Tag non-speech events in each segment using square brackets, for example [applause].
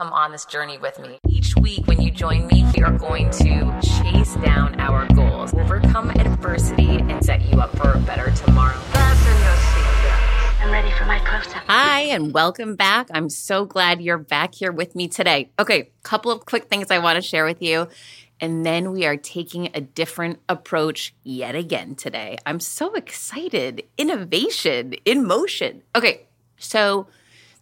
come on this journey with me. Each week, when you join me, we are going to chase down our goals, overcome adversity, and set you up for a better tomorrow. Fasten your seatbelts. I'm ready for my close-up. Hi, and welcome back. I'm so glad you're back here with me today. Okay, couple of quick things I want to share with you. And then we are taking a different approach yet again today. I'm so excited. Innovation in motion. Okay, so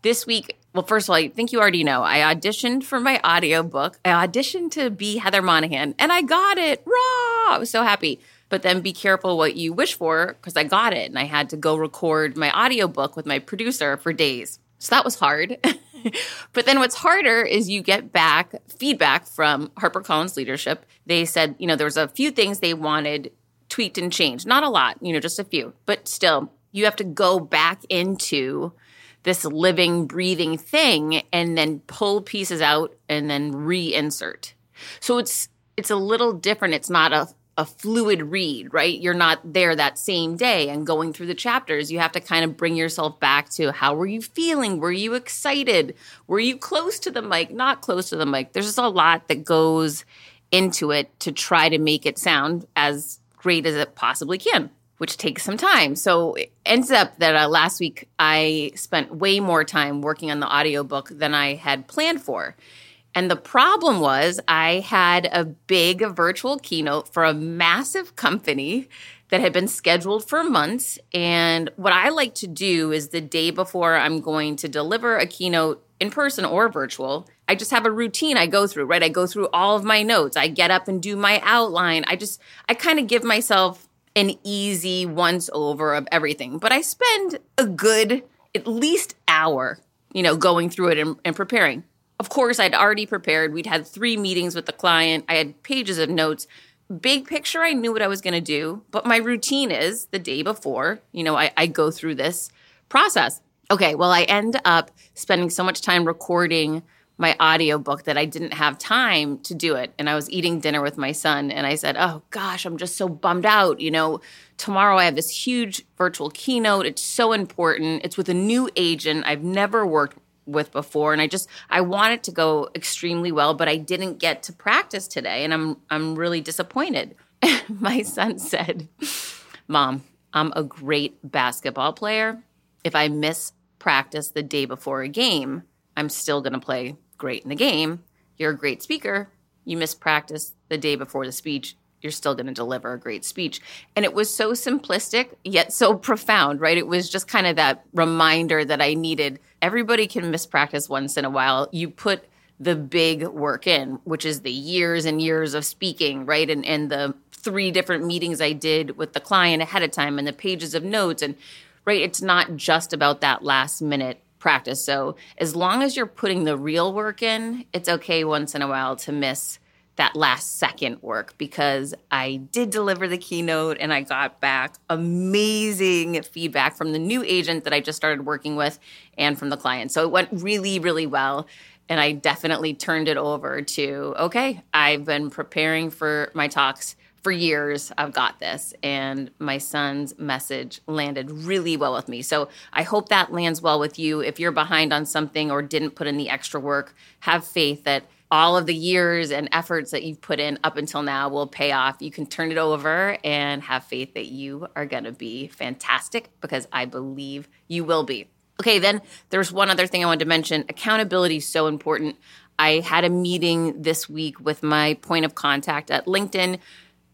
this week, well, first of all, I think you already know, I auditioned for my audiobook. I auditioned to be Heather Monahan and I got it. Raw! I was so happy. But then be careful what you wish for because I got it and I had to go record my audiobook with my producer for days. So that was hard. [laughs] but then what's harder is you get back feedback from HarperCollins leadership. They said, you know, there was a few things they wanted tweaked and changed. Not a lot, you know, just a few. But still, you have to go back into this living, breathing thing and then pull pieces out and then reinsert. So it's it's a little different. It's not a a fluid read, right? You're not there that same day and going through the chapters. You have to kind of bring yourself back to how were you feeling? Were you excited? Were you close to the mic? Not close to the mic. There's just a lot that goes into it to try to make it sound as great as it possibly can, which takes some time. So it ends up that uh, last week I spent way more time working on the audiobook than I had planned for. And the problem was, I had a big virtual keynote for a massive company that had been scheduled for months. And what I like to do is the day before I'm going to deliver a keynote in person or virtual, I just have a routine I go through, right? I go through all of my notes. I get up and do my outline. I just, I kind of give myself an easy once over of everything. But I spend a good, at least hour, you know, going through it and, and preparing of course, I'd already prepared. We'd had three meetings with the client. I had pages of notes. Big picture, I knew what I was going to do, but my routine is the day before, you know, I, I go through this process. Okay, well, I end up spending so much time recording my audiobook that I didn't have time to do it. And I was eating dinner with my son and I said, Oh gosh, I'm just so bummed out. You know, tomorrow I have this huge virtual keynote. It's so important. It's with a new agent I've never worked with before and I just I want it to go extremely well but I didn't get to practice today and I'm I'm really disappointed. [laughs] My son said, "Mom, I'm a great basketball player. If I miss practice the day before a game, I'm still going to play great in the game. You're a great speaker. You miss practice the day before the speech, you're still going to deliver a great speech. And it was so simplistic, yet so profound, right? It was just kind of that reminder that I needed. Everybody can miss practice once in a while. You put the big work in, which is the years and years of speaking, right? And, and the three different meetings I did with the client ahead of time and the pages of notes. And, right, it's not just about that last minute practice. So as long as you're putting the real work in, it's okay once in a while to miss that last second work because I did deliver the keynote and I got back amazing feedback from the new agent that I just started working with and from the client. So it went really, really well. And I definitely turned it over to okay, I've been preparing for my talks for years. I've got this. And my son's message landed really well with me. So I hope that lands well with you. If you're behind on something or didn't put in the extra work, have faith that all of the years and efforts that you've put in up until now will pay off. You can turn it over and have faith that you are going to be fantastic because I believe you will be. Okay, then there's one other thing I wanted to mention. Accountability is so important. I had a meeting this week with my point of contact at LinkedIn,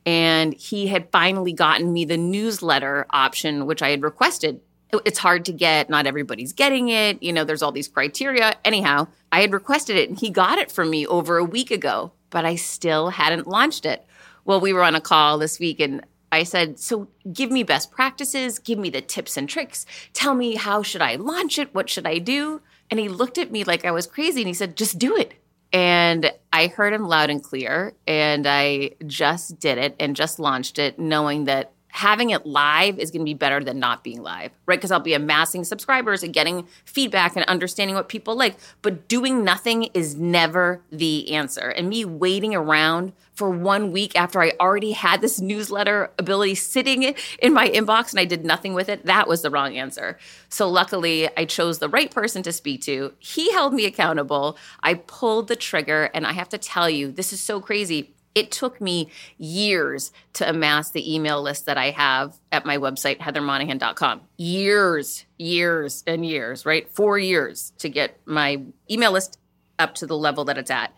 and he had finally gotten me the newsletter option, which I had requested it's hard to get. Not everybody's getting it. You know, there's all these criteria. Anyhow, I had requested it and he got it from me over a week ago, but I still hadn't launched it. Well, we were on a call this week and I said, "So give me best practices, give me the tips and tricks. Tell me how should I launch it? What should I do?" And he looked at me like I was crazy and he said, "Just do it." And I heard him loud and clear and I just did it and just launched it knowing that having it live is going to be better than not being live, right? Because I'll be amassing subscribers and getting feedback and understanding what people like. But doing nothing is never the answer. And me waiting around for one week after I already had this newsletter ability sitting in my inbox and I did nothing with it, that was the wrong answer. So luckily, I chose the right person to speak to. He held me accountable. I pulled the trigger, and I have to tell you, this is so crazy it took me years to amass the email list that I have at my website, heathermonahan.com. Years, years, and years, right? Four years to get my email list up to the level that it's at.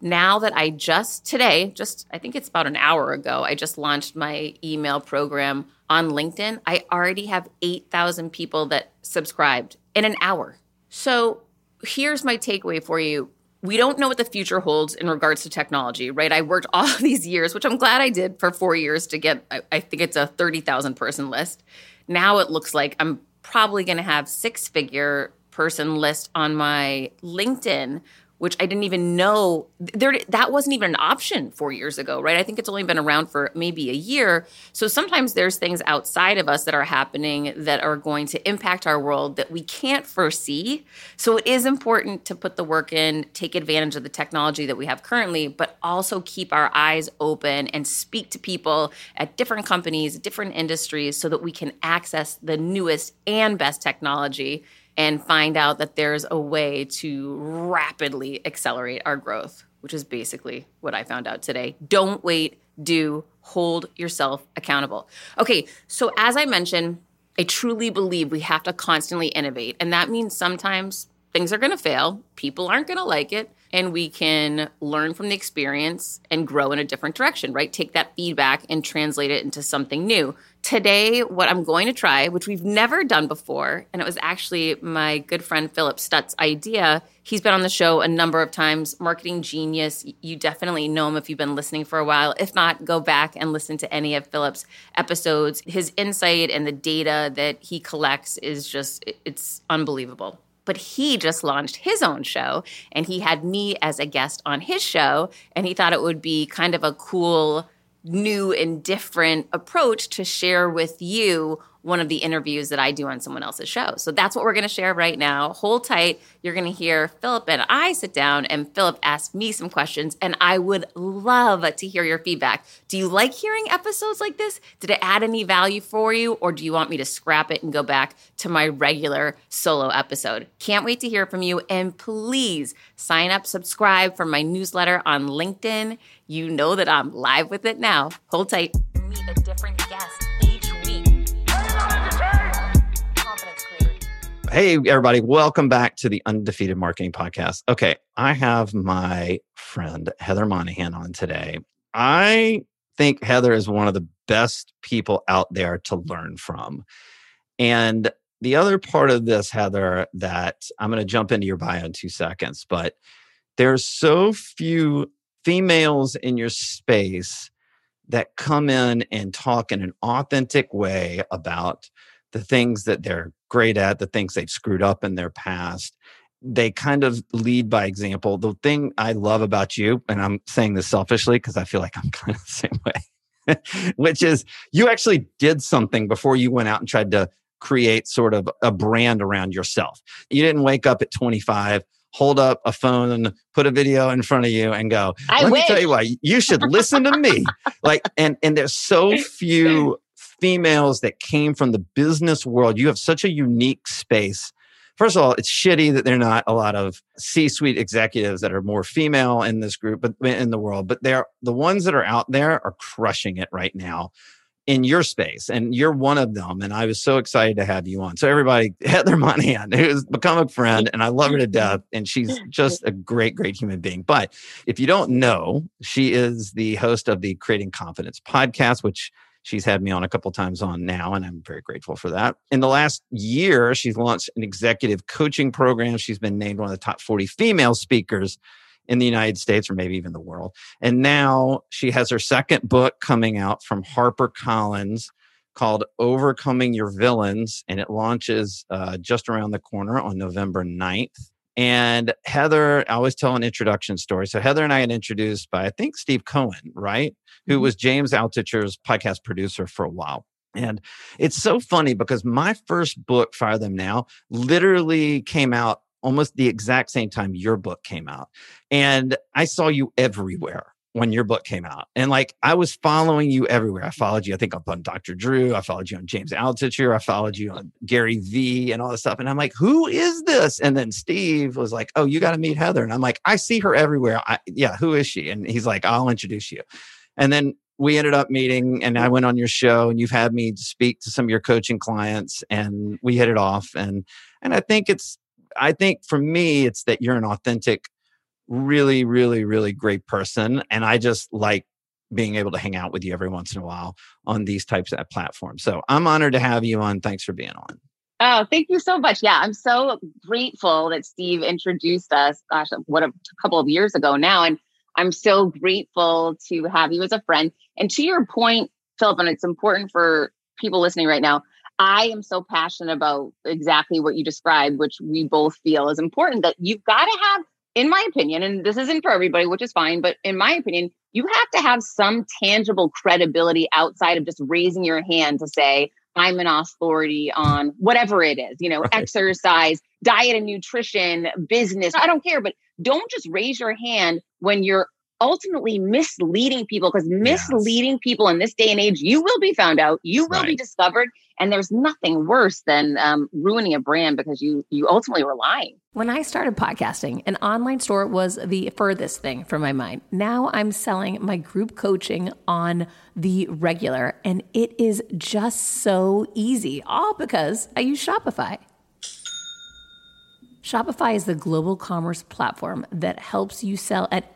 Now that I just today, just I think it's about an hour ago, I just launched my email program on LinkedIn. I already have 8,000 people that subscribed in an hour. So here's my takeaway for you we don't know what the future holds in regards to technology, right? I worked [laughs] all these years, which I'm glad I did for four years to get, I, I think it's a 30,000 person list. Now it looks like I'm probably going to have six figure person list on my LinkedIn which I didn't even know there that wasn't even an option 4 years ago, right? I think it's only been around for maybe a year. So sometimes there's things outside of us that are happening that are going to impact our world that we can't foresee. So it is important to put the work in, take advantage of the technology that we have currently, but also keep our eyes open and speak to people at different companies, different industries so that we can access the newest and best technology and find out that there's a way to rapidly accelerate our growth, which is basically what I found out today. Don't wait, do, hold yourself accountable. Okay, so as I mentioned, I truly believe we have to constantly innovate. And that means sometimes things are going to fail, people aren't going to like it, and we can learn from the experience and grow in a different direction, right? Take that feedback and translate it into something new. Today, what I'm going to try, which we've never done before, and it was actually my good friend Philip Stutz's idea. He's been on the show a number of times, marketing genius. You definitely know him if you've been listening for a while. If not, go back and listen to any of Philip's episodes. His insight and the data that he collects is just, it's unbelievable but he just launched his own show and he had me as a guest on his show and he thought it would be kind of a cool new and different approach to share with you one of the interviews that I do on someone else's show. So that's what we're going to share right now. Hold tight. You're going to hear Philip and I sit down and Philip ask me some questions and I would love to hear your feedback. Do you like hearing episodes like this? Did it add any value for you or do you want me to scrap it and go back to my regular solo episode? Can't wait to hear from you and please sign up, subscribe for my newsletter on LinkedIn. You know that I'm live with it now. Hold tight. Meet a different guest Hey, everybody, welcome back to the Undefeated Marketing Podcast. Okay, I have my friend Heather Monahan on today. I think Heather is one of the best people out there to learn from. And the other part of this, Heather, that I'm going to jump into your bio in two seconds, but there's so few females in your space that come in and talk in an authentic way about the things that they're great at, the things they've screwed up in their past. They kind of lead by example. The thing I love about you, and I'm saying this selfishly because I feel like I'm [laughs] kind of the same way, [laughs] which is you actually did something before you went out and tried to create sort of a brand around yourself. You didn't wake up at 25 hold up a phone and put a video in front of you and go, I let wish. me tell you why you should listen to me. like, and, and there's so [laughs] few females that came from the business world. You have such a unique space. First of all, it's shitty that there are not a lot of C-suite executives that are more female in this group, but in the world. But they're the ones that are out there are crushing it right now in your space, and you're one of them. And I was so excited to have you on. So everybody, [laughs] Heather Monahan, who's become a friend, and I love her to death, and she's [laughs] just a great, great human being. But if you don't know, she is the host of the Creating Confidence podcast, which She's had me on a couple times on now, and I'm very grateful for that. In the last year, she's launched an executive coaching program. She's been named one of the top 40 female speakers in the United States or maybe even the world. And now she has her second book coming out from HarperCollins called Overcoming Your Villains, and it launches uh, just around the corner on November 9th. And Heather, I always tell an introduction story. So Heather and I got introduced by, I think, Steve Cohen, right? Who mm-hmm. was James Altucher's podcast producer for a while. And it's so funny because my first book, Fire Them Now, literally came out almost the exact same time your book came out. And I saw you everywhere when your book came out. And like I was following you everywhere. I followed you, I think on Dr. Drew. I followed you on James Altucher. I followed you on Gary Vee and all this stuff. And I'm like, who is this? And then Steve was like, oh, you got to meet Heather. And I'm like, I see her everywhere. I, yeah, who is she? And he's like, I'll introduce you. And then we ended up meeting and I went on your show and you've had me speak to some of your coaching clients and we hit it off. And, and I think it's, I think for me, it's that you're an authentic really, really, really great person. And I just like being able to hang out with you every once in a while on these types of platforms. So I'm honored to have you on. Thanks for being on. Oh, thank you so much. Yeah, I'm so grateful that Steve introduced us, gosh, what a couple of years ago now. And I'm so grateful to have you as a friend. And to your point, Philip, and it's important for people listening right now, I am so passionate about exactly what you described, which we both feel is important that you've got to have in my opinion, and this isn't for everybody, which is fine, but in my opinion, you have to have some tangible credibility outside of just raising your hand to say, I'm an authority on whatever it is, you know, right. exercise, diet and nutrition, business. I don't care, but don't just raise your hand when you're ultimately misleading people because misleading yes. people in this day and age, you will be found out, you will right. be discovered, and there's nothing worse than um, ruining a brand because you you ultimately were lying. When I started podcasting, an online store was the furthest thing from my mind. Now I'm selling my group coaching on the regular, and it is just so easy, all because I use Shopify. Shopify is the global commerce platform that helps you sell at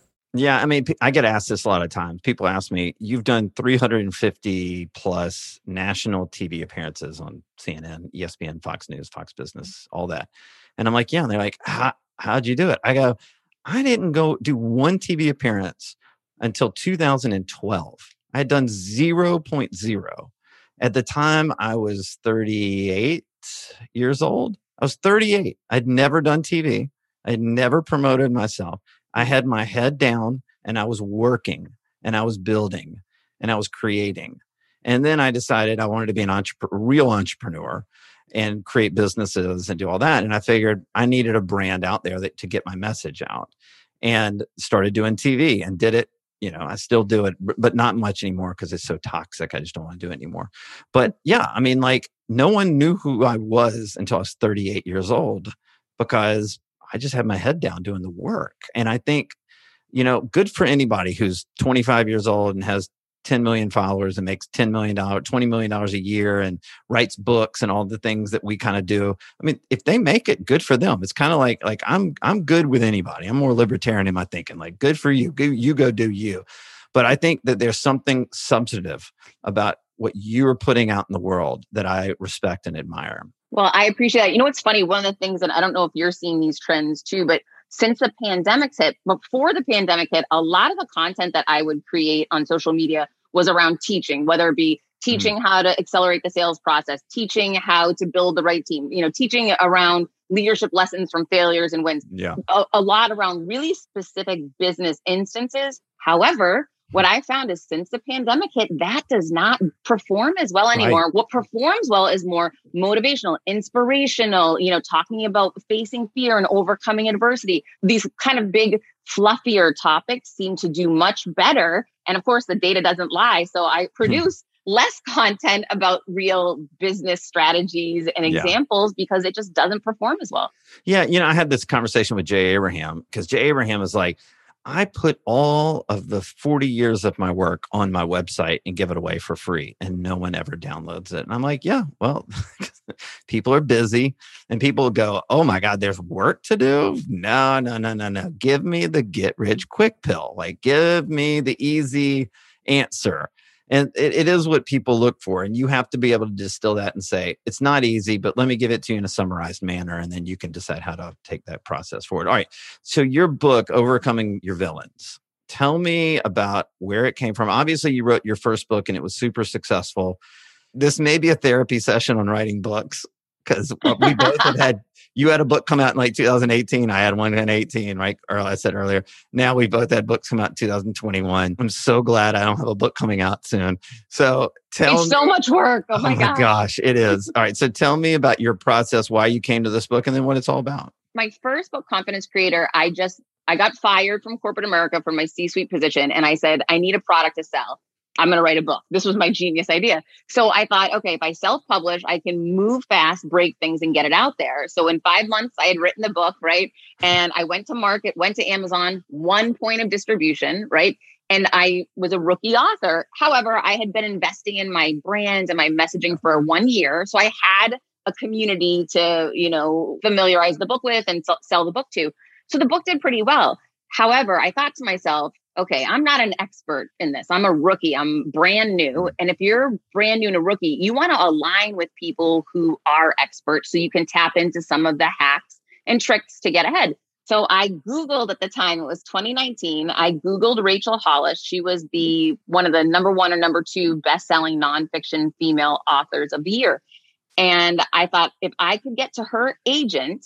Yeah, I mean, I get asked this a lot of times. People ask me, "You've done 350 plus national TV appearances on CNN, ESPN, Fox News, Fox mm. Business, all that," and I'm like, "Yeah." And they're like, How, "How'd you do it?" I go, "I didn't go do one TV appearance until 2012. I had done 0.0. At the time, I was 38 years old. I was 38. I'd never done TV. I'd never promoted myself. I had my head down and I was working and I was building and I was creating. And then I decided I wanted to be an entrepreneur, real entrepreneur and create businesses and do all that. And I figured I needed a brand out there that, to get my message out and started doing TV and did it. You know, I still do it, but not much anymore because it's so toxic. I just don't want to do it anymore. But yeah, I mean, like no one knew who I was until I was 38 years old because I just had my head down doing the work. And I think, you know, good for anybody who's 25 years old and has 10 million followers and makes $10 million, $20 million a year and writes books and all the things that we kind of do. I mean, if they make it, good for them. It's kind of like, like I'm, I'm good with anybody. I'm more libertarian in my thinking, like good for you. You go do you. But I think that there's something substantive about what you're putting out in the world that I respect and admire. Well, I appreciate that. You know what's funny? One of the things that I don't know if you're seeing these trends too, but since the pandemic hit, before the pandemic hit, a lot of the content that I would create on social media was around teaching, whether it be mm-hmm. teaching mm-hmm. how to accelerate the sales process, teaching how to build the right team, you know, teaching around leadership lessons from failures and wins. Yeah. A, a lot around really specific business instances. However, what I found is since the pandemic hit, that does not perform as well anymore. Right. What performs well is more motivational, inspirational, you know, talking about facing fear and overcoming adversity. These kind of big, fluffier topics seem to do much better. And of course, the data doesn't lie. So I hmm. produce less [laughs] content about real business strategies and examples yeah. because it just doesn't perform as well. Yeah. You know, I had this conversation with Jay Abraham because Jay Abraham is like, I put all of the 40 years of my work on my website and give it away for free, and no one ever downloads it. And I'm like, yeah, well, [laughs] people are busy, and people go, oh my God, there's work to do. No, no, no, no, no. Give me the get rich quick pill. Like, give me the easy answer and it, it is what people look for and you have to be able to distill that and say it's not easy but let me give it to you in a summarized manner and then you can decide how to take that process forward. All right so your book overcoming your villains. Tell me about where it came from. Obviously you wrote your first book and it was super successful. This may be a therapy session on writing books because uh, we both have had you had a book come out in like 2018 i had one in 18 right? Or i said earlier. Now we both had books come out in 2021 i'm so glad i don't have a book coming out soon. So tell it's me, so much work. Oh my, oh my gosh. it is. All right so tell me about your process why you came to this book and then what it's all about. My first book confidence creator i just i got fired from corporate america from my c-suite position and i said i need a product to sell I'm going to write a book. This was my genius idea. So I thought, okay, if I self publish, I can move fast, break things, and get it out there. So in five months, I had written the book, right? And I went to market, went to Amazon, one point of distribution, right? And I was a rookie author. However, I had been investing in my brand and my messaging for one year. So I had a community to, you know, familiarize the book with and sell the book to. So the book did pretty well. However, I thought to myself, okay, I'm not an expert in this. I'm a rookie. I'm brand new. Mm. And if you're brand new and a rookie, you want to align with people who are experts so you can tap into some of the hacks and tricks to get ahead. So I Googled at the time, it was 2019. I Googled Rachel Hollis. She was the one of the number one or number two best-selling nonfiction female authors of the year. And I thought if I could get to her agent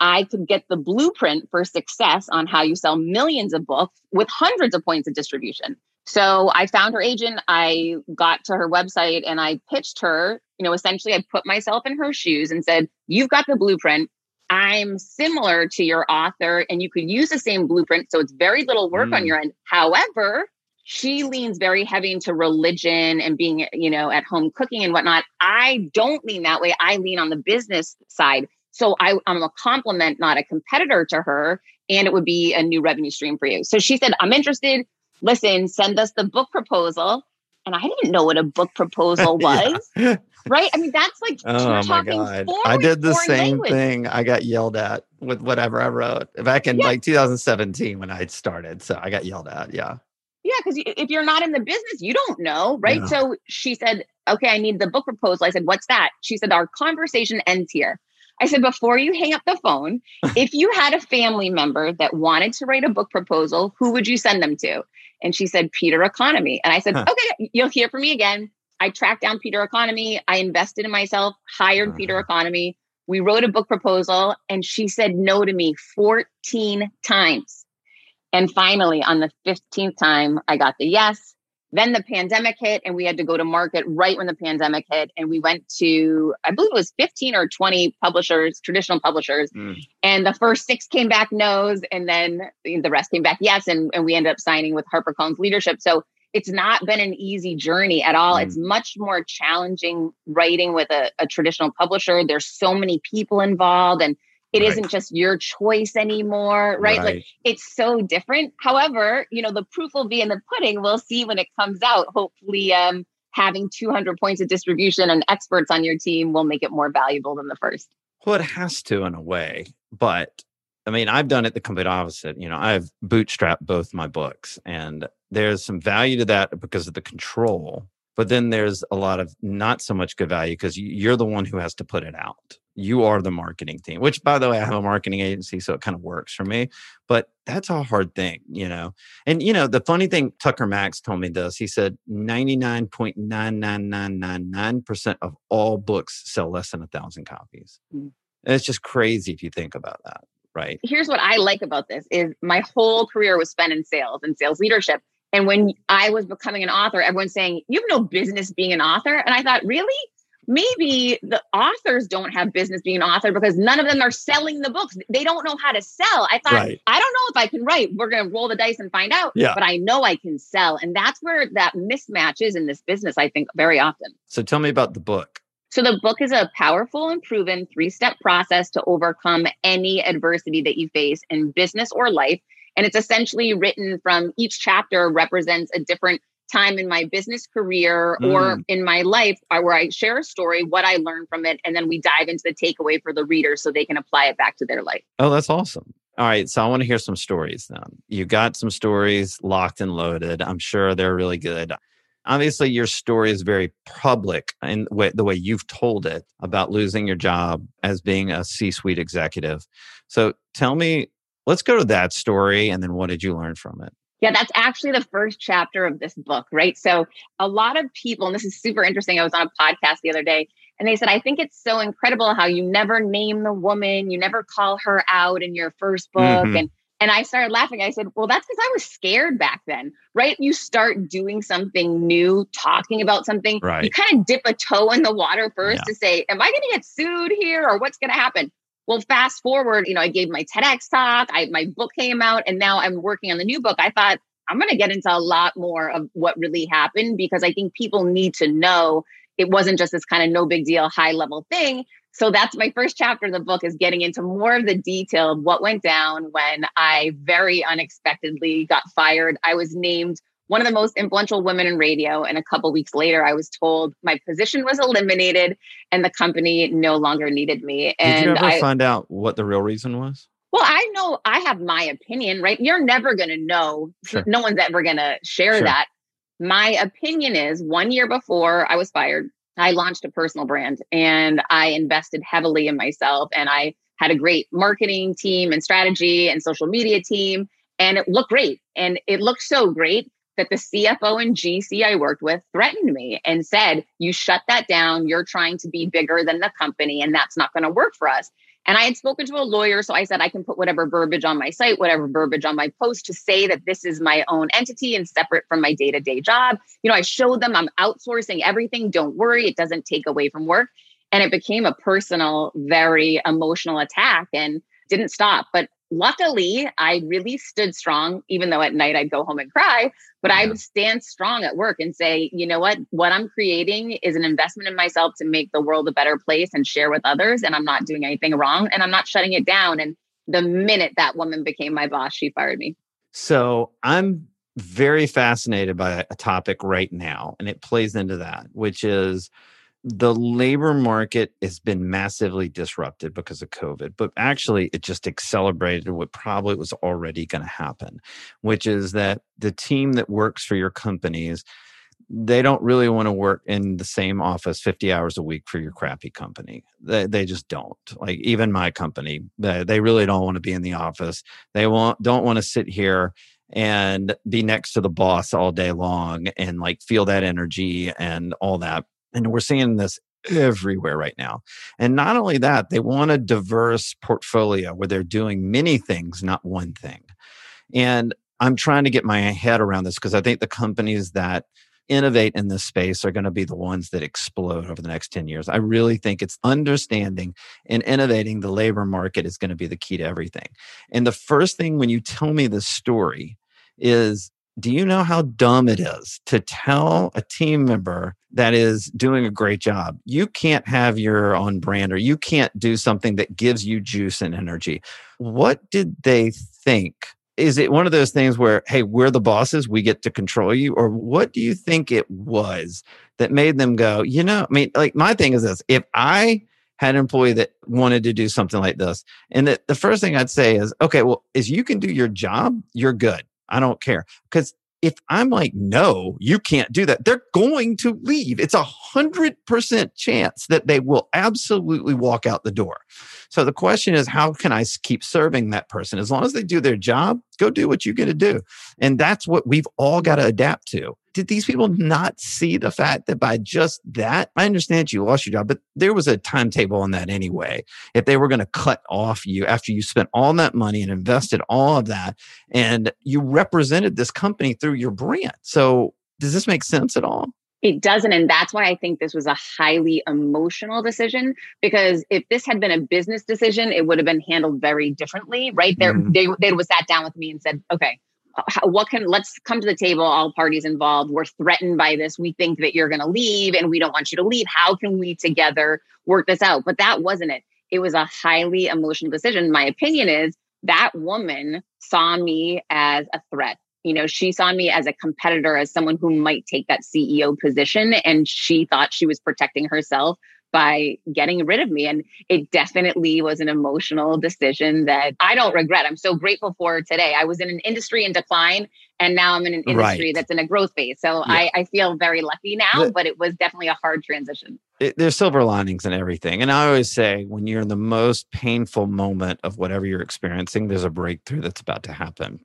I could get the blueprint for success on how you sell millions of books with hundreds of points of distribution. So I found her agent. I got to her website and I pitched her. You know, essentially, I put myself in her shoes and said, You've got the blueprint. I'm similar to your author, and you could use the same blueprint. So it's very little work mm. on your end. However, she leans very heavy into religion and being, you know, at home cooking and whatnot. I don't lean that way. I lean on the business side. So I, I'm a complement, not a competitor to her. And it would be a new revenue stream for you. So she said, I'm interested. Listen, send us the book proposal. And I didn't know what a book proposal [laughs] was. yeah. right? I mean, that's like Oh my talking god! foreign, I did the same language. thing. I got yelled at with whatever I wrote back in Yeah. like 2017 when I started. So I got yelled at. Yeah. Yeah, because if you're not in the business, you don't know, right? Yeah. So she said, Okay, I need the book proposal. I said, What's that? She said, Our conversation ends here. I said, Before you hang up the phone, [laughs] if you had a family member that wanted to write a book proposal, who would you send them to? And she said, Peter Economy. And I said, Huh. Okay, you'll hear from me again. I tracked down Peter Economy. I invested in myself, hired Peter Uh-huh. Economy. We wrote a book proposal, and she said no to me 14 times. And finally, on the 15th time, I got the yes. Then the pandemic hit, and we had to go to market right when the pandemic hit. And we went to, I believe it was 15 or 20 publishers, traditional publishers. Mm. And the first six came back no's, and then the rest came back yes. And, and we ended up signing with HarperCollins Leadership. So it's not been an easy journey at all. Mm. It's much more challenging writing with a, a traditional publisher. There's so many people involved, and it Right. not just your choice anymore, right? Like it's so different. However, you know, the proof will be in the pudding. We'll see when it comes out. Hopefully, um, having 200 points of distribution and experts on your team will make it more valuable than the first. Well, it has to in a way, but I mean, I've done it the complete opposite. You know, I've bootstrapped both my books, and there's some value to that because of the control. But then there's a lot of not so much good value because you're the one who has to put it out. You are the marketing team, which, by the way, I have a marketing agency, so it kind of works for me. But that's a hard thing, you know. And, you know, the funny thing, Tucker Max told me this. He said 99.99999% of all books sell less than a thousand copies. Mm. And it's just crazy if you think about that, right? Here's what I like about this is my whole career was spent in sales and sales leadership. And when I was becoming an author, everyone's saying, you have no business being an author. And I thought, really? Maybe the authors don't have business being an author because none of them are selling the books. They don't know how to sell. I thought, Right. I don't know if I can write. We're going to roll the dice and find out. Yeah. But I know I can sell. And that's where that mismatch is in this business, I think, very often. So tell me about the book. So the book is a powerful and proven three-step process to overcome any adversity that you face in business or life. And it's essentially written from each chapter represents a different time in my business career or hmm. in my life where I share a story, what I learned from it, and then we dive into the takeaway for the reader so they can apply it back to their life. Oh, that's awesome. All right. So I want to hear some stories then. You got some stories locked and loaded. I'm sure they're really good. Obviously, your story is very public in the way you've told it about losing your job as being a C suite executive. So tell me, let's go to that story and then what did you learn from it? Yeah, that's actually the first chapter of this book, right? So, a lot of people, and this is super interesting. I was on a podcast the other day, and they said, I think it's so incredible how you never name the woman, you never call her out in your first book. Mhm. And and I started laughing. I said, Well, that's because I was scared back then, right? You start doing something new, talking about something, you kind of dip a toe in the water first Yeah. to say, Am I going to get sued here or what's going to happen? Well, fast forward, you know, I gave my TEDx talk, I, my book came out, and now I'm working on the new book. I thought I'm going to get into a lot more of what really happened because I think people need to know it wasn't just this kind of no big deal, high level thing. So that's my first chapter of the book is getting into more of the detail of what went down when I very unexpectedly got fired. I was named one of the most influential women in radio. And a couple weeks later, I was told my position was eliminated and the company no longer needed me. Did And you ever I, find out what the real reason was? well, I know I have my opinion, right? You're never going to know. Sure. No one's ever going to share Sure. that. My opinion is one year before I was fired, I launched a personal brand and I invested heavily in myself. And I had a great marketing team and strategy and social media team. And it looked great. And it looked so great that the CFO and GC I worked with threatened me and said, You shut that down. You're trying to be bigger than the company, and that's not going to work for us. And I had spoken to a lawyer, so I said I can put whatever verbiage on my site, whatever verbiage on my post to say that this is my own entity and separate from my day to day job. You know, I showed them I'm outsourcing everything. Don't worry, it doesn't take away from work. And it became a personal, very emotional attack and didn't stop. But luckily, I really stood strong, even though at night I'd go home and cry. But I would stand strong at work and say, you know what? What I'm creating is an investment in myself to make the world a better place and share with others. And I'm not doing anything wrong and I'm not shutting it down. And the minute that woman became my boss, she fired me. So I'm very fascinated by a topic right now, and it plays into that, which is the labor market has been massively disrupted because of COVID, but actually it just accelerated what probably was already going to happen, which is that the team that works for your companies they don't really want to work in the same office 50 hours a week for your crappy company. They, they just don't. Like even my company, they, really don't want to be in the office. They want don't want to sit here and be next to the boss all day long and like feel that energy and all that. And we're seeing this everywhere right now. And not only that, they want a diverse portfolio where they're doing many things, not one thing. And I'm trying to get my head around this because I think the companies that innovate in this space are going to be the ones that explode over the next 10 years. I really think it's understanding and innovating the labor market is going to be the key to everything. And the first thing when you tell me this story is do you know how dumb it is to tell a team member that is doing a great job. You can't have your own brand or you can't do something that gives you juice and energy. What did they think? Is it one of those things where hey we're the bosses we get to control you? Or what do you think it was that made them go you know i mean like my thing is this if i had an employee that wanted to do something like this and that the first thing i'd say is okay well is you can do your job you're good. I don't care. Because if I'm like, no, you can't do that, they're going to leave. It's a hundred percent chance that they will absolutely walk out the door. So the question is, how can I keep serving that person? As long as they do their job, go do what you get to do. And that's what we've all got to adapt to did these people not see the fact that by just that, I understand you lost your job, but there was a timetable on that anyway. If they were going to cut off you after you spent all that money and invested all of that, and you represented this company through your brand. So, does this make sense at all? It doesn't. And that's why I think this was a highly emotional decision. Because if this had been a business decision, it would have been handled very differently, right? There, mm-hmm. they, they would sat down with me and said, okay, what can let's come to the table all parties involved. We're threatened by this. We think that you're going to leave and we don't want you to leave. How can we together work this out? But that wasn't it. It was a highly emotional decision. My opinion is that woman saw me as a threat. You know she saw me as a competitor as someone who might take that ceo position and she thought she was protecting herself by getting rid of me. And it definitely was an emotional decision that I don't regret. I'm so grateful for today. I was in an industry in decline and now I'm in an industry right. that's in a growth phase. So yeah. I, I, feel very lucky now, the, but it was definitely a hard transition. It, there's silver linings and everything. And I always say when you're in the most painful moment of whatever you're experiencing, there's a breakthrough that's about to happen.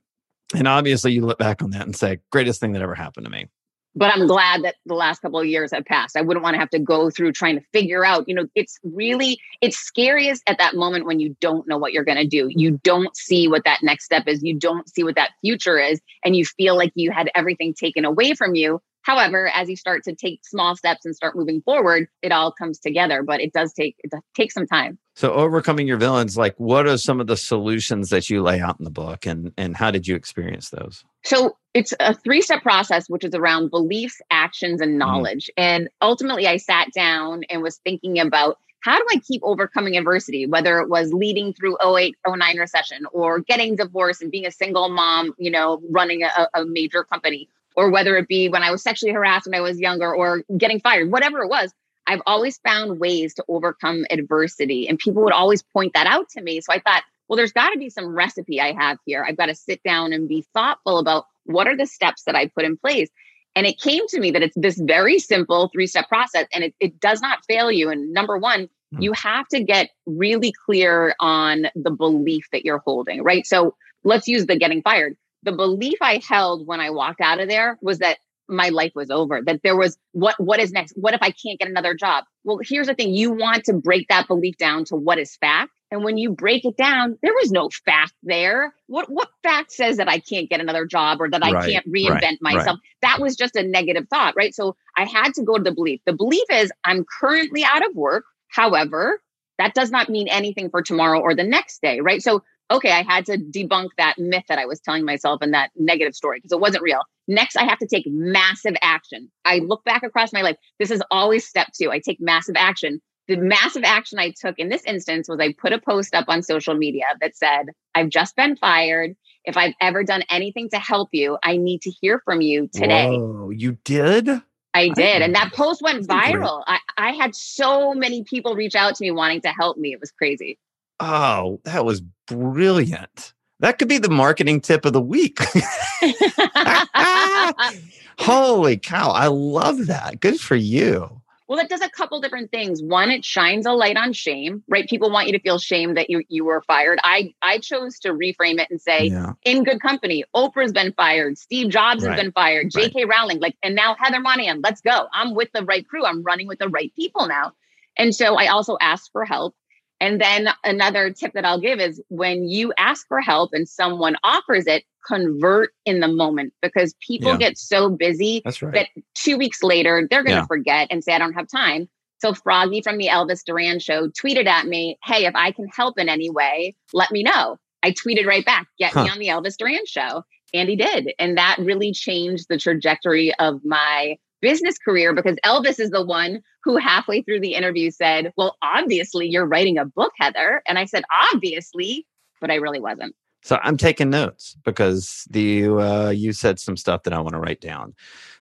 And obviously, you look back on that and say, greatest thing that ever happened to me but I'm glad that the last couple of years have passed. I wouldn't want to have to go through trying to figure out, you know, it's really it's scariest at that moment when you don't know what you're going to do. You mm-hmm. don't see what that next step is. You don't see what that future is and you feel like you had everything taken away from you However, as you start to take small steps and start moving forward, it all comes together, but it does take it takes some time. So overcoming your villains, like what are some of the solutions that you lay out in the book and and how did you experience those? So it's a three-step process which is around beliefs, actions and mm-hmm. knowledge. Mm. And ultimately I sat down and was thinking about how do I keep overcoming adversity, whether it was leading through 08, 09 recession or getting divorced and being a single mom, you know, running a, a major company or whether it be when I was sexually harassed when I was younger or getting fired, whatever it was, I've always found ways to overcome adversity. And people would always point that out to me. So I thought, well, there's got to be some recipe I have here. I've got to sit down and be thoughtful about what are the steps that I put in place. And it came to me that it's this very simple three step process and it, it does not fail you. And number one, hmm. you have to get really clear on the belief that you're holding, right? So let's use the getting fired the belief I held when I walked out of there was that my life was over that there was what what is next? What if i can't get another job? Well here's the thing you want to break that belief down to what is fact and when you break it down there was no fact there. What what fact says that i can't get another job or that i right, can't reinvent right, myself? Right. that was just a negative thought right? So i had to go to the belief. The belief is i'm currently out of work however that does not mean anything for tomorrow or the next day right? So okay, I had to debunk that myth that I was telling myself and that negative story because it wasn't real. Next, I have to take massive action. I look back across my life. This is always step two. I take massive action. The massive action I took in this instance was I put a post up on social media that said, I've just been fired. If I've ever done anything to help you, I need to hear from you today. Whoa, you did? I did. And that post went viral. I, I had so many people reach out to me wanting to help me. It was crazy. Oh, that was brilliant. That could be the marketing tip of the week. [laughs] [laughs] Holy cow. I love that. Good for you. Well, it does a couple different things. One, it shines a light on shame, right? People want you to feel shame that you you were fired. I I chose to reframe it and say, yeah. in good company, Oprah's been fired, Steve Jobs right. has been fired, J.K. Right. Rowling, like, and now Heather Monahan. Let's go. I'm with the right crew. I'm running with the right people now. And so I also asked for help. And then another tip that I'll give is when you ask for help and someone offers it, convert in the moment because people yeah. get so busy right. that two weeks later they're going to yeah. forget and say, I don't have time. So Froggy from the Elvis Duran show tweeted at me, Hey, if I can help in any way, let me know. I tweeted right back, get huh. me on the Elvis Duran show. And he did. And that really changed the trajectory of my business career because Elvis is the one who halfway through the interview said, Well, obviously you're writing a book, Heather. And I said, Obviously, but I really wasn't. So I'm taking notes because the uh, you said some stuff that I want to write down.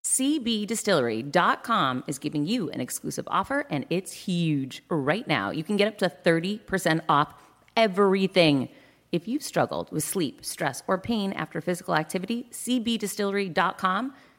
CBDistillery.com is giving you an exclusive offer and it's huge. Right now, you can get up to 30% off everything. If you've struggled with sleep, stress, or pain after physical activity, CBDistillery.com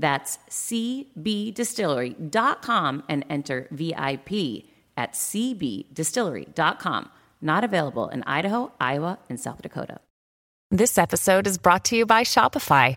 That's cbdistillery.com and enter VIP at cbdistillery.com. Not available in Idaho, Iowa, and South Dakota. This episode is brought to you by Shopify.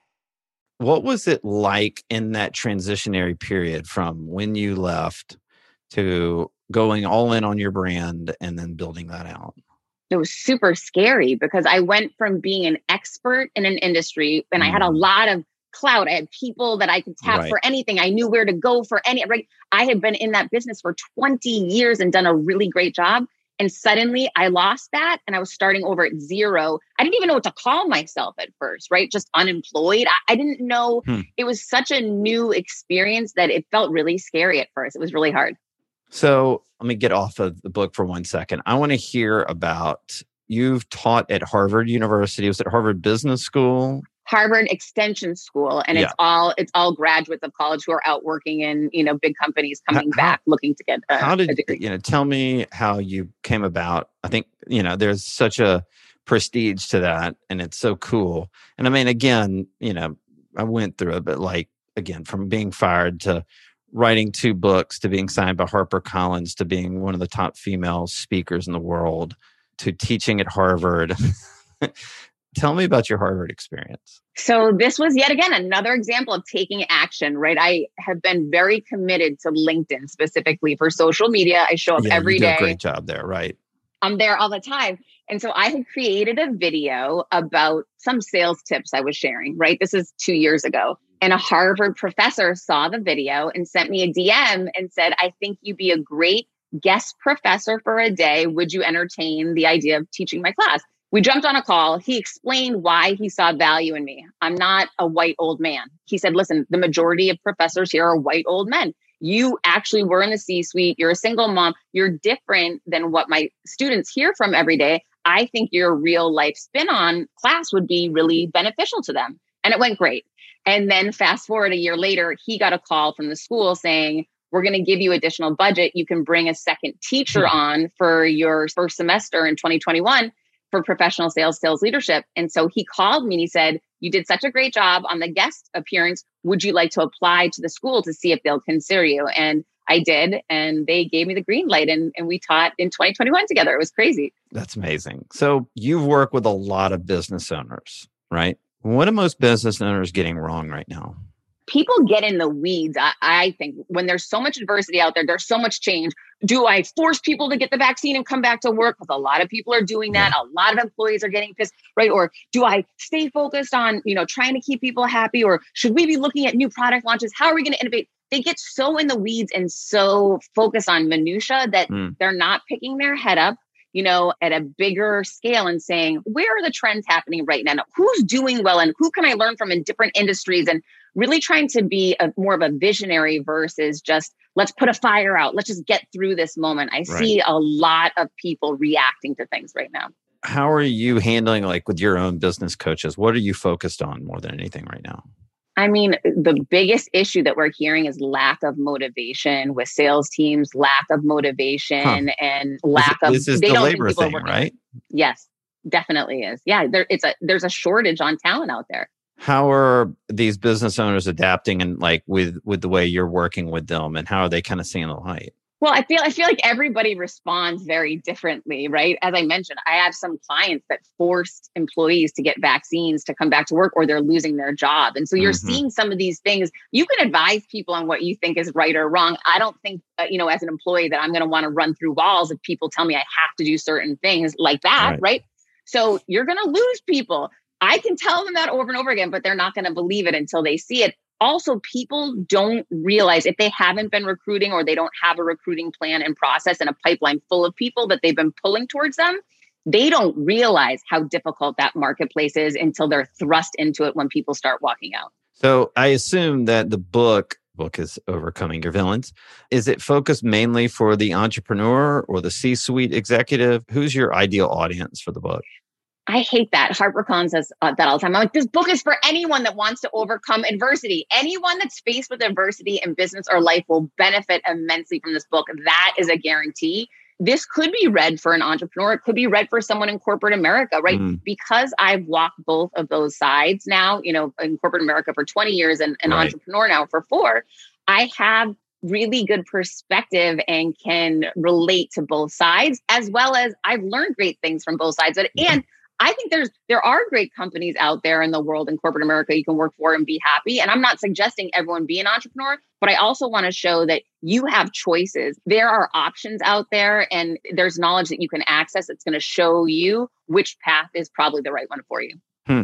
What was it like in that transitionary period from when you left to going all in on your brand and then building that out? it was super scary because I went from being an expert in an industry and mm. I had a mm. lot of clout. I had people that I could tap right. for anything. I knew where to go for any, right? I had been in that business for 20 years and done a really great job. And suddenly I lost that and I was starting over at zero. I didn't even know what to call myself at first, right? Just unemployed. I, I didn't know. Hmm. It was such a new experience that it felt really scary at first. It was really hard. So let me get off of the book for one second. I want to hear about you've taught at Harvard University. Was it Harvard Business School? Harvard Extension School, and yeah. it's all it's all graduates of college who are out working in you know big companies coming how, back looking to get. A, how did you know? Tell me how you came about. I think you know there's such a prestige to that, and it's so cool. And I mean, again, you know, I went through it, but like again, from being fired to writing two books to being signed by HarperCollins to being one of the top female speakers in the world to teaching at Harvard. [laughs] Tell me about your Harvard experience. So, this was yet again another example of taking action, right? I have been very committed to LinkedIn specifically for social media. I show up yeah, every day. great job there, right? I'm there all the time. And so I had created a video about some sales tips I was sharing, right? This is two years ago. And a Harvard professor saw the video and sent me a DM and said, I think you'd be a great guest professor for a day. Would you entertain the idea of teaching my class? We jumped on a call. He explained why he saw value in me. I'm not a white old man. He said, listen, the majority of professors here are white old men. You actually were in the C suite. You're a single mom. You're different than what my students hear from every day. I think your real life spin on class would be really beneficial to them. And it went great. And then fast forward a year later, he got a call from the school saying, we're going to give you additional budget. You can bring a second teacher hmm. on for your first semester in 2021 for professional sales, sales leadership. And so he called me and he said, You did such a great job on the guest appearance. Would you like to apply to the school to see if they'll consider you? And I did, and they gave me the green light, and, and we taught in 2021 together. It was crazy. That's amazing. So you've worked with a lot of business owners, right? What are most business owners getting wrong right now? People get in the weeds, I, I think, when there's so much adversity out there, there's so much change. Do I force people to get the vaccine and come back to work? Because a lot of people are doing that. Yeah. A lot of employees are getting pissed, right? Or do I stay focused on, you know, trying to keep people happy? Or should we be looking at new product launches? How are we going to innovate? They get so in the weeds and so focused on minutia that mm. they're not picking their head up you know, at a bigger scale and saying, where are the trends happening right now? Who's doing well and who can I learn from in different industries? And really trying to be a, more of a visionary versus just let's put a fire out. Let's just get through this moment. I right. see a lot of people reacting to things right now. How are you handling like with your own business coaches? What are you focused on more than anything right now? I mean, the biggest issue that we're hearing is lack of motivation with sales teams, lack of motivation huh. and lack this, of. This is the labor thing, right? Yes, definitely is. Yeah, there, it's a there's a shortage on talent out there. How are these business owners adapting and like with with the way you're working with them, and how are they kind of seeing the light? Well, I feel I feel like everybody responds very differently, right? As I mentioned, I have some clients that forced employees to get vaccines to come back to work or they're losing their job. And so you're mm-hmm. seeing some of these things. You can advise people on what you think is right or wrong. I don't think uh, you know as an employee that I'm going to want to run through walls if people tell me I have to do certain things like that, right? right? So you're going to lose people. I can tell them that over and over again, but they're not going to believe it until they see it also people don't realize if they haven't been recruiting or they don't have a recruiting plan and process and a pipeline full of people that they've been pulling towards them they don't realize how difficult that marketplace is until they're thrust into it when people start walking out. So i assume that the book book is overcoming your villains is it focused mainly for the entrepreneur or the c-suite executive? Who's your ideal audience for the book I hate that. Harper Collins says uh, that all the time. I'm like, this book is for anyone that wants to overcome adversity. Anyone that's faced with adversity in business or life will benefit immensely from this book. That is a guarantee. This could be read for an entrepreneur. It could be read for someone in corporate America, right? Mm. Because I've walked both of those sides now, you know, in corporate America for 20 years and an right. entrepreneur now for four, I have really good perspective and can relate to both sides, as well as I've learned great things from both sides. But And I think there's there are great companies out there in the world in corporate America you can work for and be happy. And I'm not suggesting everyone be an entrepreneur, but I also want to show that you have choices. There are options out there and there's knowledge that you can access that's going to show you which path is probably the right one for you. Hmm.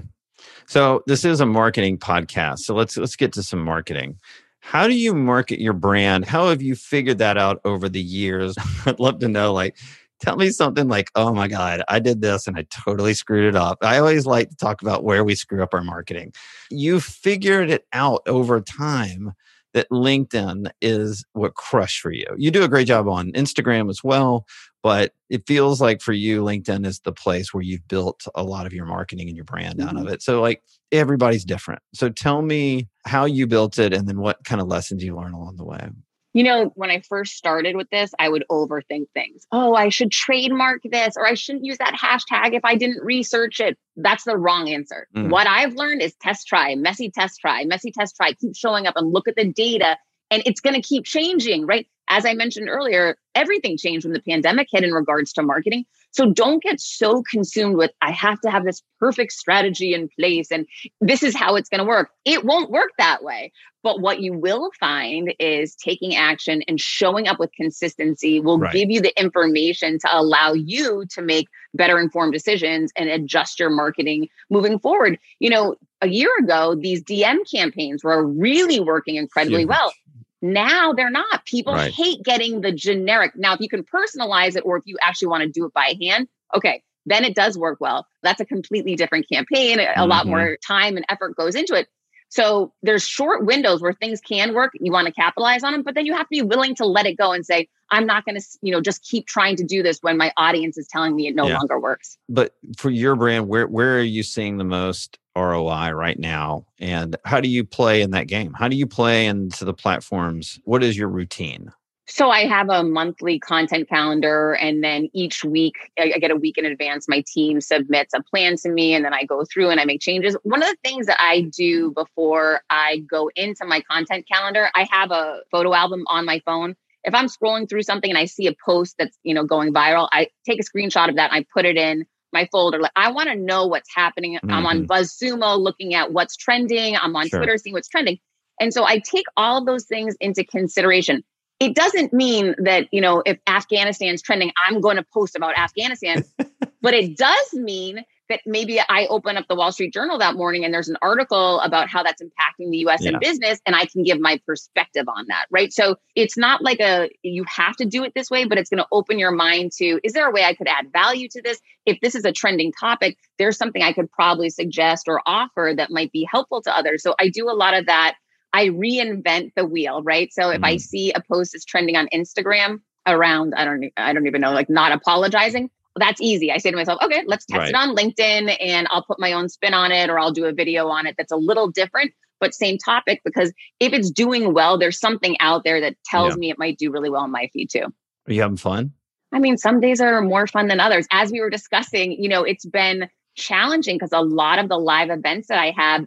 So this is a marketing podcast. So let's let's get to some marketing. How do you market your brand? How have you figured that out over the years? [laughs] I'd love to know like tell me something like, oh my God, I did this and I totally screwed it up. I always like to talk about where we screw up our marketing. You figured it out over time that LinkedIn is what crushed for you. You do a great job on Instagram as well, but it feels like for you, LinkedIn is the place where you've built a lot of your marketing and your brand mm-hmm. out of mm-hmm. it. So, like, everybody's different. So, tell me how you built it and then what kind of lessons you learn along the way. You know, when I first started with this, I would overthink things. Oh, I should trademark this, or I shouldn't use that hashtag if I didn't research it. That's the wrong answer. Mm. What I've learned is test try, messy test try, messy test try, keep showing up and look at the data. And it's going to keep changing, right? As I mentioned earlier, everything changed when the pandemic hit in regards to marketing. So don't get so consumed with, I have to have this perfect strategy in place and this is how it's going to work. It won't work that way. But what you will find is taking action and showing up with consistency will right. give you the information to allow you to make better informed decisions and adjust your marketing moving forward. You know, a year ago, these DM campaigns were really working incredibly Huge. well. Now they're not. People right. hate getting the generic. Now, if you can personalize it or if you actually want to do it by hand, okay, then it does work well. That's a completely different campaign. A mm-hmm. lot more time and effort goes into it. So there's short windows where things can work. You want to capitalize on them, but then you have to be willing to let it go and say, I'm not going to, you know, just keep trying to do this when my audience is telling me it no yeah. longer works. But for your brand, where where are you seeing the most ROI right now? And how do you play in that game? How do you play into the platforms? What is your routine? So I have a monthly content calendar, and then each week, I get a week in advance. My team submits a plan to me, and then I go through and I make changes. One of the things that I do before I go into my content calendar, I have a photo album on my phone if I'm scrolling through something and I see a post that's, you know, going viral, I take a screenshot of that and I put it in my folder. Like I want to know what's happening. Mm-hmm. I'm on mm-hmm. BuzzSumo looking at what's trending. I'm on sure. Twitter seeing what's trending. And so I take all those things into consideration. It doesn't mean that, you know, if Afghanistan's trending, I'm going to post about Afghanistan. [laughs] but it does mean that maybe I open up the Wall Street Journal that morning and there's an article about how that's impacting the US yeah. in business and I can give my perspective on that, right? So it's not like a you have to do it this way, but it's going to open your mind to is there a way I could add value to this? If this is a trending topic, there's something I could probably suggest or offer that might be helpful to others. So I do a lot of that. I reinvent the wheel, right? So if mm. I see a post that's trending on Instagram around I don't I don't even know like not apologizing, that's easy. I say to myself, okay, let's test right. it on LinkedIn and I'll put my own spin on it or I'll do a video on it that's a little different, but same topic. Because if it's doing well, there's something out there that tells yeah. me it might do really well in my feed too. Are you having fun? I mean, some days are more fun than others. As we were discussing, you know, it's been challenging because a lot of the live events that I have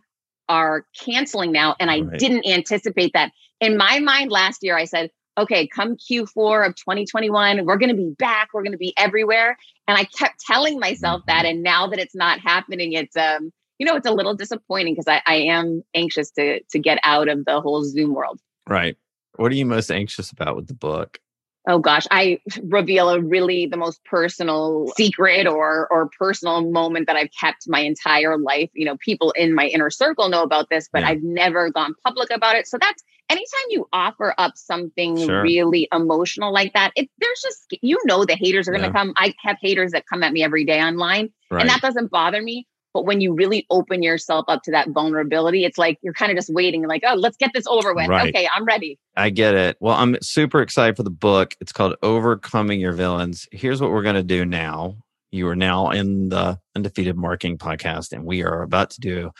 are canceling now. And I right. didn't anticipate that. In my mind last year, I said, okay, come Q4 of 2021, we're going to be back. We're going to be everywhere. And I kept telling myself that. And now that it's not happening, it's, um, you know, it's a little disappointing because I, I am anxious to, to get out of the whole Zoom world. Right. What are you most anxious about with the book? oh gosh i reveal a really the most personal secret or or personal moment that i've kept my entire life you know people in my inner circle know about this but yeah. i've never gone public about it so that's anytime you offer up something sure. really emotional like that, it, there's just, you know, the haters are going to yeah. come. I have haters that come at me every day online, right. and that doesn't bother me. But when you really open yourself up to that vulnerability, it's like you're kind of just waiting, like, oh, let's get this over with. Right. Okay, I'm ready. I get it. Well, I'm super excited for the book. It's called Overcoming Your Villains. Here's what we're going to do now. You are now in the Undefeated Marketing Podcast, and we are about to do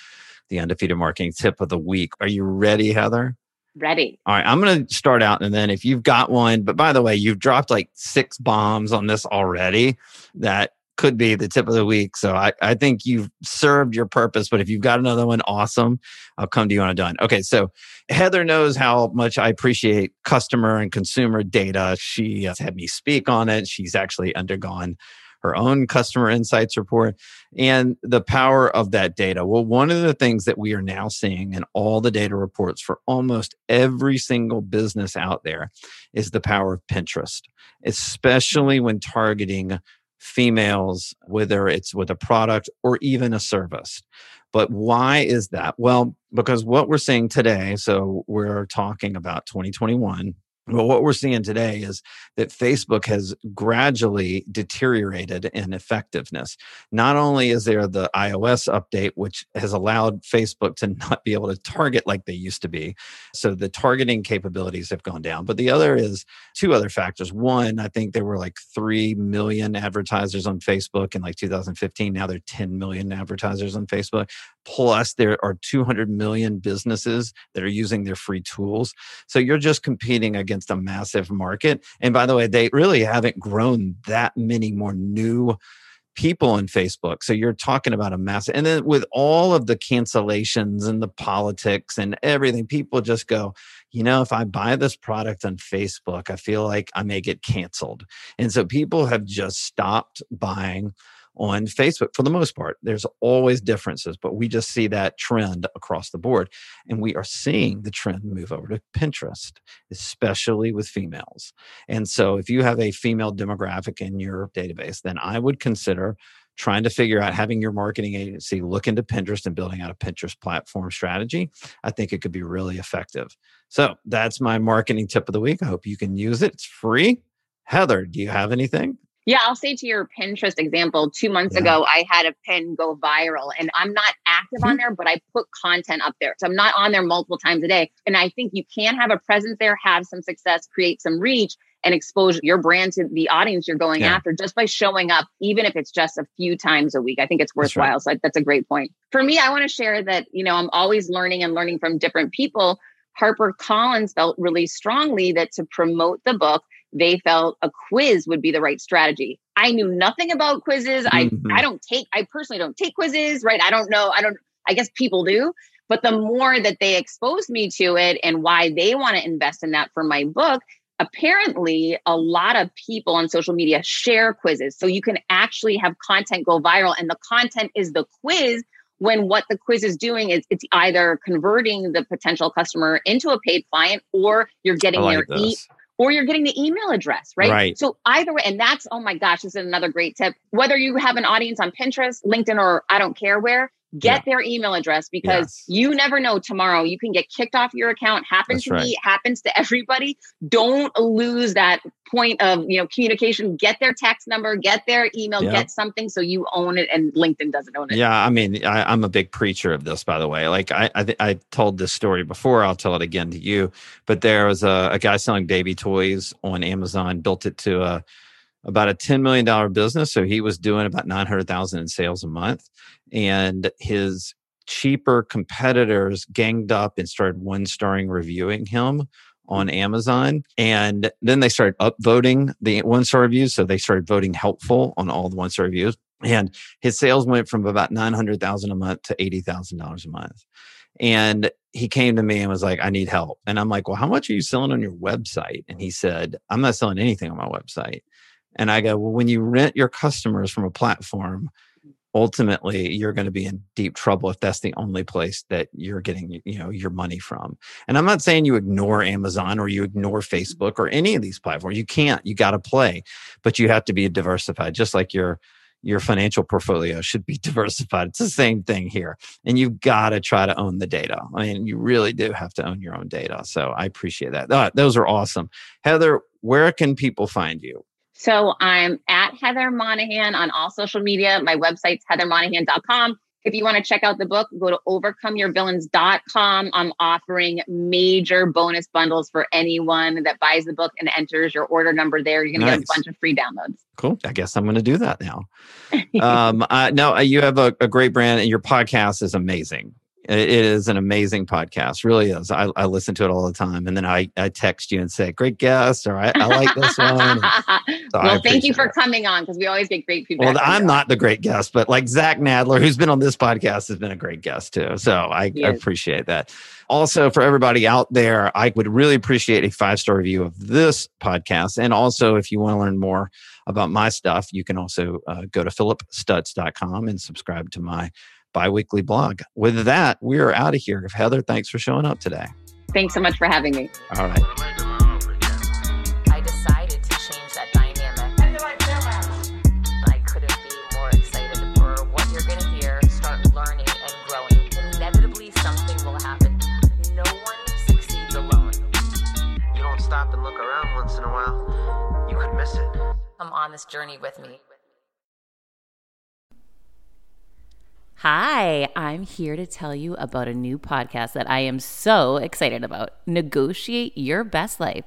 the Undefeated Marketing Tip of the Week. Are you ready, Heather? Ready. All right, I'm going to start out and then if you've got one, but by the way, you've dropped like six bombs on this already that could be the tip of the week. So I, I think you've served your purpose. But if you've got another one, awesome. I'll come to you on a done. Okay. So Heather knows how much I appreciate customer and consumer data. She has had me speak on it. She's actually undergone her own customer insights report and the power of that data. Well, one of the things that we are now seeing in all the data reports for almost every single business out there is the power of Pinterest, especially when targeting females, whether it's with a product or even a service. But why is that? Well, because what we're seeing today, so we're talking about 2021, well, what we're seeing today is that Facebook has gradually deteriorated in effectiveness. Not only is there the iOS update, which has allowed Facebook to [laughs] not be able to target like they used to be. So the targeting capabilities have gone down. But the other is two other factors. One, I think there were like 3 million advertisers on Facebook in like 2015. Now there are 10 million advertisers on Facebook. Plus, there are 200 million businesses that are using their free tools. So you're just competing against a massive market. And by the way, they really haven't grown that many more new people on Facebook. So you're talking about a massive, and then with all of the cancellations and the politics and everything, people just go, you know, if I buy this product on Facebook, I feel like I may get canceled. And so people have just stopped buying on Facebook for the most part. There's always differences, but we just see that trend across the board. And we are seeing the trend move over to Pinterest, especially with females. And so if you have a female demographic in your database, then I would consider trying to figure out having your marketing agency look into Pinterest and building out a Pinterest platform strategy, I think it could be really effective. So that's my marketing tip of the week. I hope you can use it. It's free. Heather, do you have anything? Yeah, I'll say to your Pinterest example, two months yeah. ago, I had a pin go viral and I'm not active on mm-hmm. there, but I put content up there. So I'm not on there multiple times a day. And I think you can have a presence there, have some success, create some reach and expose your brand to the audience you're going yeah. after just by showing up, even if it's just a few times a week. I think it's worthwhile. Right. So that's a great point. For me, I want to share that, you know, I'm always learning and learning from different people. Harper Collins felt really strongly that to promote the book, they felt a quiz would be the right strategy. I knew nothing about quizzes. Mm-hmm. I I don't take I personally don't take quizzes, right? I don't know. I don't I guess people do. But the more that they exposed me to it and why they want to invest in that for my book, apparently a lot of people on social media share quizzes. So you can actually have content go viral and the content is the quiz when what the quiz is doing is it's either converting the potential customer into a paid client or you're getting like their e or you're getting the email address, right? Right. So either way, and that's oh my gosh, this is another great tip. Whether you have an audience on Pinterest, LinkedIn, or I don't care where, get their email address because Yes. you never know tomorrow you can get kicked off your account happens That's to right. me happens to everybody don't lose that point of you know communication get their text number get their email Yeah. get something so you own it and linkedin doesn't own it Yeah, I mean, I, I'm a big preacher of this, by the way. Like I, I, thi- I told this story before. I'll tell it again to you. But there was a, a guy selling baby toys on Amazon. Built it to a about a ten million dollar business. So he was doing about nine hundred thousand in sales a month, and his cheaper competitors ganged up and started one starring reviewing him on mm. Amazon. And then they started upvoting the one star reviews. So they started voting helpful on all the one star reviews. And his sales went from about 900,000 a month to $80,000 a month. And he came to me and was like, I need help. And I'm like, well, how much are you selling on your website? And he said, I'm not selling anything on my website. And I go, well, when you rent your customers from a platform, ultimately you're going to be in deep trouble if that's the only place that you're getting you know your money from. And i'm not saying you ignore amazon or you ignore mm-hmm. facebook or any of these platforms. You can't. You got to play. But you have to be diversified just like your your financial portfolio should be [laughs] diversified. It's the same thing here. And you've got to try to own the data. I mean you really do have to own your own data. So i appreciate that. Those are awesome. Heather where can people find you So I'm at Heather Monahan on all social media. My website's heathermonahan.com. If you want to check out the book, go to overcomeyourvillains.com. I'm offering major bonus bundles for anyone that buys the book and enters your order number there. You're going to get a bunch of free downloads. Cool. I guess I'm going to do that now. [laughs] um, uh, no, uh, you have a, a great brand, and your podcast is amazing. It it is an amazing podcast, really is. I, I listen to it all the time, and then I, I text you and say, "Great guest," or "I, I like this one." [laughs] I well, thank you for it. coming on because we always get great feedback. Well, I'm not the great guest, but like Zach Nadler, who's been on this podcast, has been a great guest too. So I, I appreciate that. Also, for everybody out there, I would really appreciate a five star review of this podcast. And also, if you want to learn more about my stuff, you can also uh, go to phillipstutts.com and subscribe to my biweekly blog. With that, we are out of here. Heather, thanks for showing up today. Thanks so much for having me. All right. While, you could miss it. Come on this journey with me. Hi, I'm here to tell you about a new podcast that I am so excited about Negotiate Your Best Life,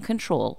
control